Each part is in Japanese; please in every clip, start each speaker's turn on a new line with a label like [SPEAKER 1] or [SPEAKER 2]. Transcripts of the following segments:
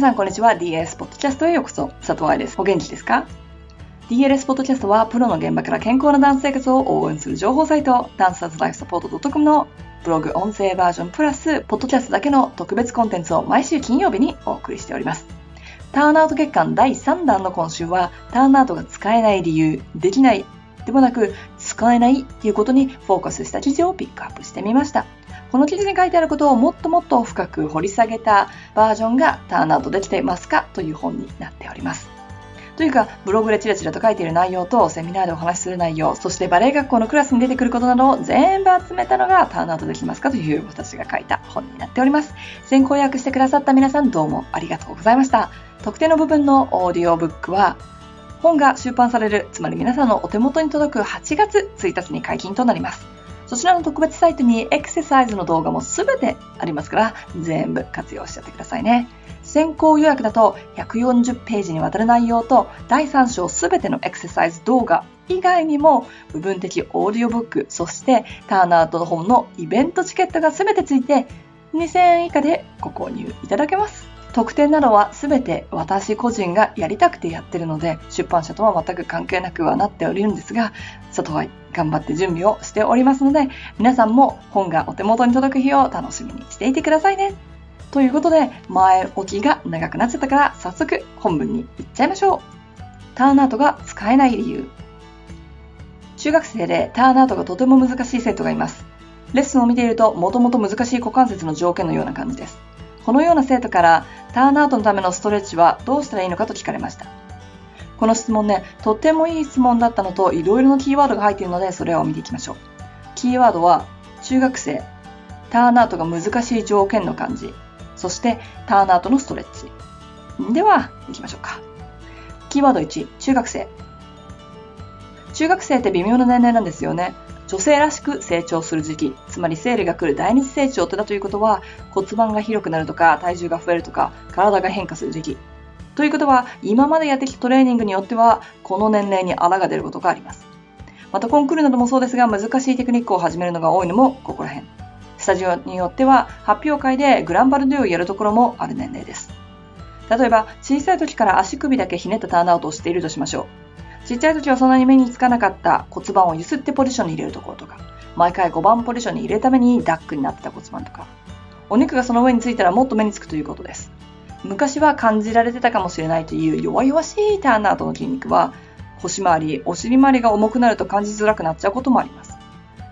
[SPEAKER 1] 皆さんこんにちは。DLS ポッドキャストへようこそ。佐藤愛です。お元気ですか？DLS ポッドキャストはプロの現場から健康なダンス生活を応援する情報サイト、ダンサーズライフサポート .com のブログ音声バージョンプラス、ポッドキャストだけの特別コンテンツを毎週金曜日にお送りしております。ターンアウト月間第3弾の今週は、ターンアウトが使えない理由、できないでもなく、使えないっていうことにフォーカスした記事をピックアップしてみました。この記事に書いてあることをもっともっと深く掘り下げたバージョンがターンアウトできていますかという本になっております。というか、ブログでチラチラと書いている内容と、セミナーでお話しする内容、そしてバレエ学校のクラスに出てくることなどを全部集めたのがターンアウトできますかという私が書いた本になっております。先行予約してくださった皆さんどうもありがとうございました。特定の部分のオーディオブックは、本が出版される、つまり皆さんのお手元に届く8月1日に解禁となります。そちらの特別サイトにエクササイズの動画もすべてありますから、全部活用しちゃってくださいね。先行予約だと140ページにわたる内容と第3章すべてのエクササイズ動画以外にも部分的オーディオブック、そしてターンアウトの本のイベントチケットがすべてついて2000円以下でご購入いただけます。特典などは全て私個人がやりたくてやってるので、出版社とは全く関係なくはなっておりるんですが、外は頑張って準備をしておりますので、皆さんも本がお手元に届く日を楽しみにしていてくださいね。ということで、前置きが長くなっちゃったから、早速本文に行っちゃいましょう。ターンアウトが使えない理由。中学生でターンアウトがとても難しい生徒がいます。レッスンを見ていると、もともと難しい股関節の条件のような感じです。このような生徒からターンアウトのためのストレッチはどうしたらいいのかと聞かれました。この質問ね、とってもいい質問だったのといろいろなキーワードが入っているのでそれを見ていきましょう。キーワードは中学生、ターンアウトが難しい条件の感じ、そしてターンアウトのストレッチ。では、行きましょうか。キーワード1、中学生。中学生って微妙な年齢なんですよね。女性らしく成長する時期、つまり生理が来る第二次成長ってだということは骨盤が広くなるとか体重が増えるとか体が変化する時期。ということは今までやってきたトレーニングによってはこの年齢にあらが出ることがあります。またコンクールなどもそうですが難しいテクニックを始めるのが多いのもここら辺。スタジオによっては発表会でグランバルドゥをやるところもある年齢です。例えば小さい時から足首だけひねったターンアウトをしているとしましょう。ちっちゃい時はそんなに目につかなかった骨盤を揺すってポジションに入れるところとか、毎回5番ポジションに入れるためにダックになってた骨盤とか、お肉がその上についたらもっと目につくということです。昔は感じられてたかもしれないという弱々しいターンアウトの筋肉は、腰回り、お尻回りが重くなると感じづらくなっちゃうこともあります。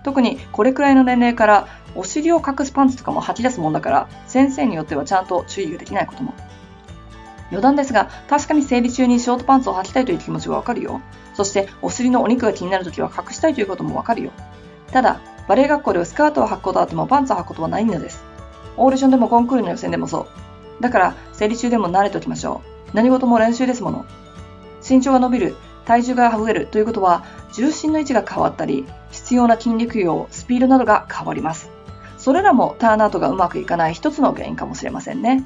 [SPEAKER 1] 特にこれくらいの年齢からお尻を隠すパンツとかも吐き出すもんだから、先生によってはちゃんと注意ができないことも。余談ですが、確かに生理中にショートパンツを履きたいという気持ちはわかるよ。そして、お尻のお肉が気になるときは隠したいということもわかるよ。ただ、バレエ学校ではスカートを履くことあってもパンツを履くことはないのです。オーディションでもコンクールの予選でもそう。だから、生理中でも慣れておきましょう。何事も練習ですもの。身長が伸びる、体重が増えるということは、重心の位置が変わったり、必要な筋肉量、スピードなどが変わります。それらもターンアウトがうまくいかない一つの原因かもしれませんね。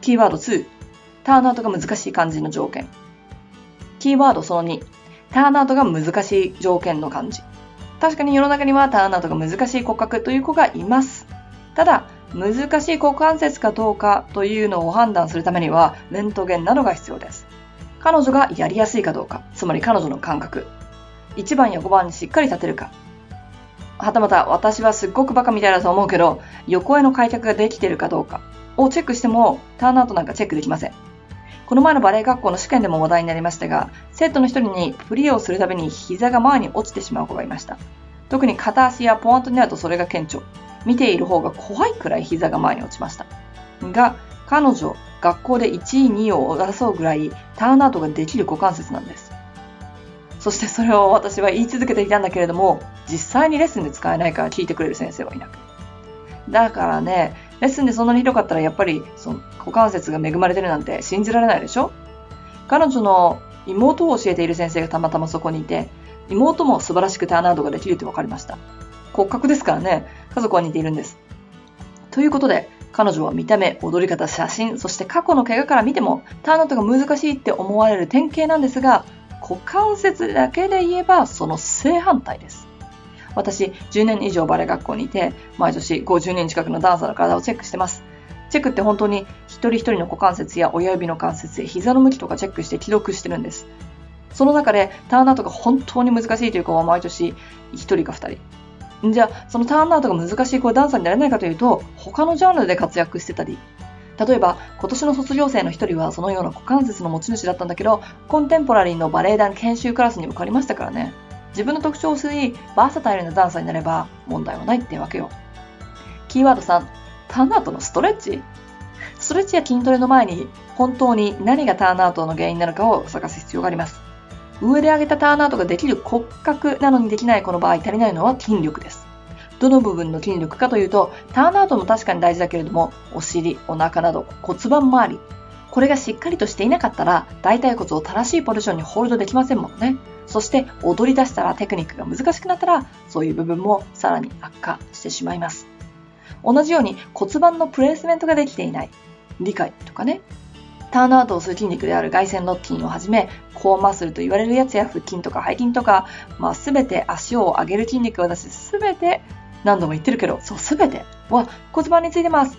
[SPEAKER 1] キーワード2、ターンアウトが難しい漢字の条件。キーワードその2、ターンアウトが難しい条件の漢字。確かに世の中にはターンアウトが難しい骨格という子がいます。ただ、難しい股関節かどうかというのを判断するためには、レントゲンなどが必要です。彼女がやりやすいかどうか、つまり彼女の感覚。1番や5番にしっかり立てるか。はたまた、私はすっごくバカみたいだと思うけど、横への開脚ができてるかどうかをチェックしても、ターンアウトなんかチェックできません。この前のバレエ学校の試験でも話題になりましたが、生徒の一人にフリーをするたびに膝が前に落ちてしまう子がいました。特に片足やポワントになるとそれが顕著。見ている方が怖いくらい膝が前に落ちました。が、彼女、学校で1位、2位を争うぐらいターンアウトができる股関節なんです。そしてそれを私は言い続けていたんだけれども、実際にレッスンで使えないから聞いてくれる先生はいなく。だからね、レッスンでそんなにひどかったらやっぱりその股関節が恵まれてるなんて信じられないでしょ？彼女の妹を教えている先生がたまたまそこにいて、妹も素晴らしくターンアウトができるって分かりました。骨格ですからね、家族は似ているんです。ということで、彼女は見た目、踊り方、写真、そして過去の怪我から見ても、ターンアウトが難しいって思われる典型なんですが、股関節だけで言えばその正反対です。私、10年以上バレエ学校にいて、毎年50人近くのダンサーの体をチェックしてます。チェックって本当に一人一人の股関節や親指の関節、膝の向きとかチェックして記録してるんです。その中でターンアウトが本当に難しいという子は毎年1人か2人。じゃあ、そのターンアウトが難しい子はダンサーになれないかというと、他のジャンルで活躍してたり、例えば、今年の卒業生の一人はそのような股関節の持ち主だったんだけど、コンテンポラリーのバレエ団研修クラスに受かりましたからね。自分の特徴を吸い、バーサタイルなダンサーになれば問題はないってわけよ。キーワード3、ターンアウトのストレッチ？ストレッチや筋トレの前に本当に何がターンアウトの原因なのかを探す必要があります。上で上げたターンアウトができる骨格なのにできないこの場合足りないのは筋力です。どの部分の筋力かというと、ターンアウトも確かに大事だけれども、お尻、お腹など骨盤周り、これがしっかりとしていなかったら、大腿骨を正しいポジションにホールドできませんもんね。そして踊り出したらテクニックが難しくなったら、そういう部分もさらに悪化してしまいます。同じように骨盤のプレイスメントができていない。理解とかね。ターンアウトをする筋肉である外旋の筋をはじめ、コーマッスルと言われるやつや腹筋とか背筋とか、まあ、すべて足を上げる筋肉を出し、すべて、何度も言ってるけど、そう、すべては骨盤についてます。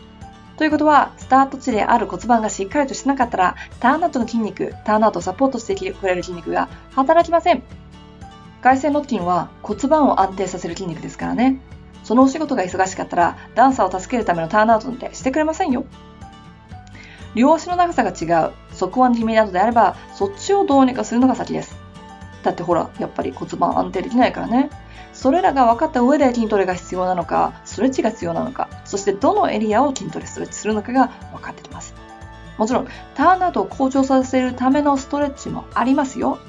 [SPEAKER 1] ということは、スタート地である骨盤がしっかりとしてなかったら、ターンアウトの筋肉、ターンアウトをサポートしてくれる筋肉が働きません。外旋の筋は骨盤を安定させる筋肉ですからね。そのお仕事が忙しかったら、ダンサーを助けるためのターンアウトなんてしてくれませんよ。両足の長さが違う、側腕気味などであれば、そっちをどうにかするのが先です。だってほら、やっぱり骨盤安定できないからね。それらが分かった上で筋トレが必要なのか、ストレッチが必要なのか、そしてどのエリアを筋トレストレッチするのかが分かってきます。もちろん、ターンアウトを向上させるためのストレッチもありますよ。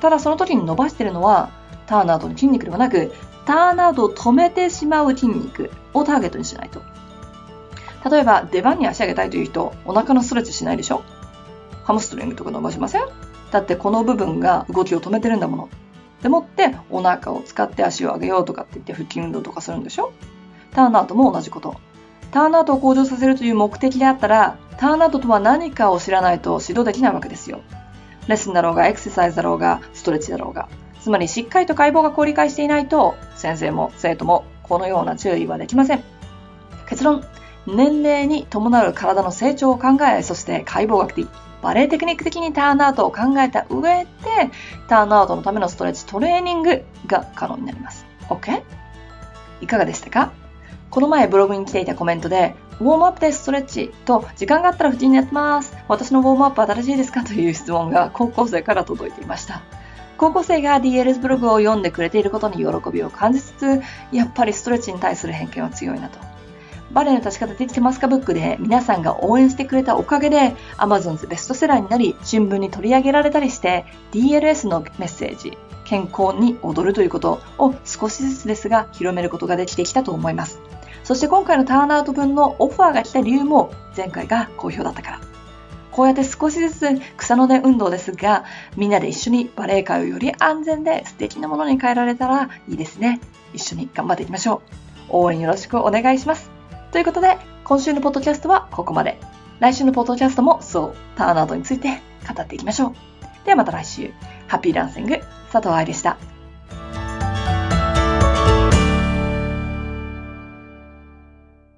[SPEAKER 1] ただその時に伸ばしてるのは、ターンアウトの筋肉ではなく、ターンアウトを止めてしまう筋肉をターゲットにしないと。例えば、出番に足上げたいという人、お腹のストレッチしないでしょ？ハムストリングとか伸ばしません？だってこの部分が動きを止めてるんだもの。でもってお腹を使って足を上げようとかって言って腹筋運動とかするんでしょ？ターンアウトも同じこと。ターンアウトを向上させるという目的であったら、ターンアウトとは何かを知らないと指導できないわけですよ。レッスンだろうが、エクササイズだろうが、ストレッチだろうが。つまりしっかりと解剖学を理解していないと、先生も生徒もこのような注意はできません。結論、年齢に伴う体の成長を考え、そして解剖学的、バレエテクニック的にターンアウトを考えた上で、ターンアウトのためのストレッチトレーニングが可能になります。OK? いかがでしたか？この前ブログに来ていたコメントで、ウォームアップでストレッチと、時間があったら普通にやってます。私のウォームアップは新しいですかという質問が高校生から届いていました。高校生が DLS ブログを読んでくれていることに喜びを感じつつ、やっぱりストレッチに対する偏見は強いなと。バレエの立ち方できてますかブックで皆さんが応援してくれたおかげで Amazon ベストセラーになり新聞に取り上げられたりして DLS のメッセージ健康に踊るということを少しずつですが広めることができてきたと思いますそして今回のターンアウト分のオファーが来た理由も前回が好評だったからこうやって少しずつ草の根運動ですが、みんなで一緒にバレエ界をより安全で素敵なものに変えられたらいいですね。一緒に頑張っていきましょう。応援よろしくお願いします。ということで、今週のポッドキャストはここまで。来週のポッドキャストもそう、ターンアウトについて語っていきましょう。ではまた来週。ハッピーランシング、佐藤愛でした。